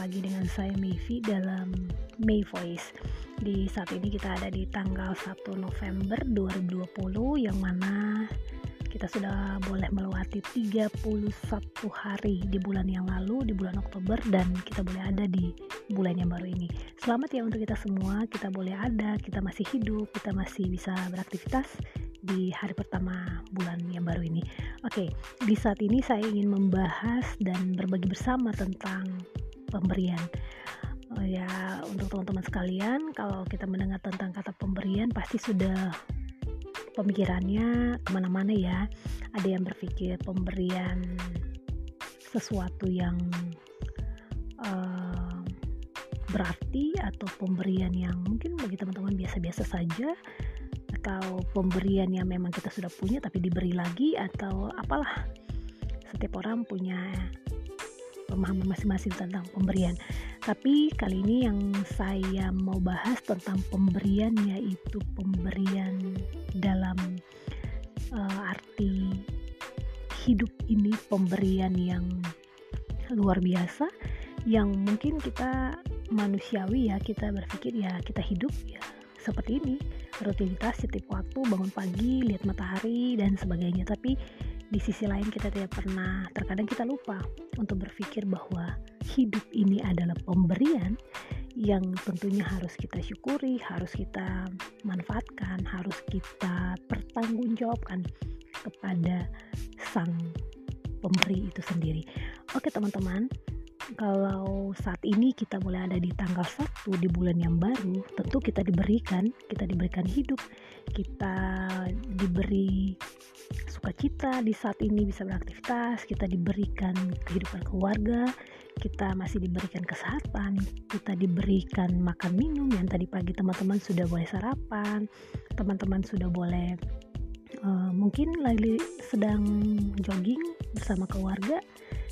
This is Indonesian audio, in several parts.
lagi dengan saya Mayvi dalam May Voice. Di saat ini kita ada di tanggal 1 November 2020 yang mana kita sudah boleh melewati 31 hari di bulan yang lalu di bulan Oktober dan kita boleh ada di bulan yang baru ini. Selamat ya untuk kita semua, kita boleh ada, kita masih hidup, kita masih bisa beraktivitas di hari pertama bulan yang baru ini. Oke, di saat ini saya ingin membahas dan berbagi bersama tentang pemberian. Oh ya, untuk teman-teman sekalian, kalau kita mendengar tentang kata pemberian, pasti sudah pemikirannya ke mana-mana ya. Ada yang berpikir pemberian sesuatu yang uh, berarti atau pemberian yang mungkin bagi teman-teman biasa-biasa saja atau pemberian yang memang kita sudah punya tapi diberi lagi atau apalah setiap orang punya pemahaman masing-masing tentang pemberian. Tapi kali ini yang saya mau bahas tentang pemberian yaitu pemberian dalam uh, arti hidup ini pemberian yang luar biasa yang mungkin kita manusiawi ya kita berpikir ya kita hidup ya seperti ini. Rutinitas setiap waktu bangun pagi lihat matahari dan sebagainya. Tapi di sisi lain kita tidak pernah terkadang kita lupa untuk berpikir bahwa hidup ini adalah pemberian yang tentunya harus kita syukuri, harus kita manfaatkan, harus kita pertanggungjawabkan kepada sang pemberi itu sendiri. Oke teman-teman, kalau saat ini kita mulai ada di tanggal 1 di bulan yang baru, tentu kita diberikan, kita diberikan hidup, kita diberi sukacita di saat ini bisa beraktivitas, kita diberikan kehidupan keluarga, kita masih diberikan kesehatan, kita diberikan makan minum yang tadi pagi teman-teman sudah boleh sarapan, teman-teman sudah boleh uh, mungkin lagi sedang jogging bersama keluarga,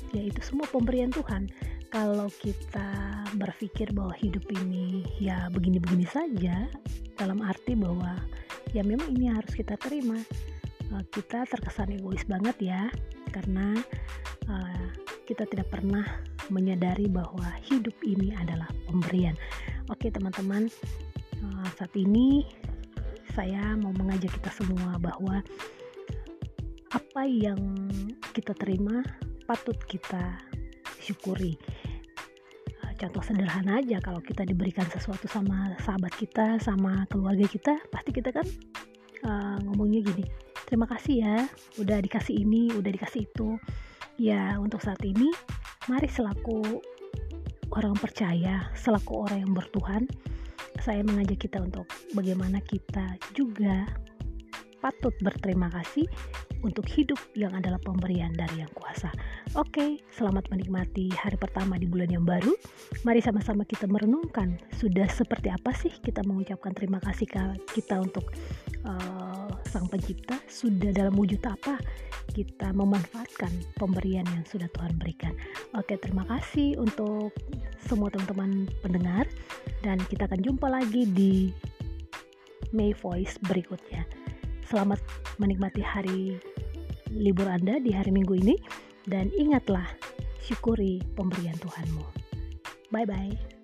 ya itu semua pemberian Tuhan. Kalau kita berpikir bahwa hidup ini ya begini-begini saja dalam arti bahwa ya memang ini harus kita terima uh, kita terkesan egois banget ya karena uh, kita tidak pernah menyadari bahwa hidup ini adalah pemberian. Oke teman-teman uh, saat ini saya mau mengajak kita semua bahwa apa yang kita terima patut kita syukuri. Eh, contoh sederhana aja kalau kita diberikan sesuatu sama sahabat kita sama keluarga kita pasti kita kan uh, ngomongnya gini terima kasih ya udah dikasih ini udah dikasih itu ya untuk saat ini mari selaku orang percaya selaku orang yang bertuhan saya mengajak kita untuk bagaimana kita juga patut berterima kasih untuk hidup yang adalah pemberian dari Yang Kuasa. Oke, selamat menikmati hari pertama di bulan yang baru. Mari sama-sama kita merenungkan sudah seperti apa sih kita mengucapkan terima kasih kita untuk uh, Sang Pencipta, sudah dalam wujud apa kita memanfaatkan pemberian yang sudah Tuhan berikan. Oke, terima kasih untuk semua teman-teman pendengar dan kita akan jumpa lagi di May Voice berikutnya. Selamat menikmati hari libur Anda di hari Minggu ini dan ingatlah syukuri pemberian Tuhanmu. Bye bye.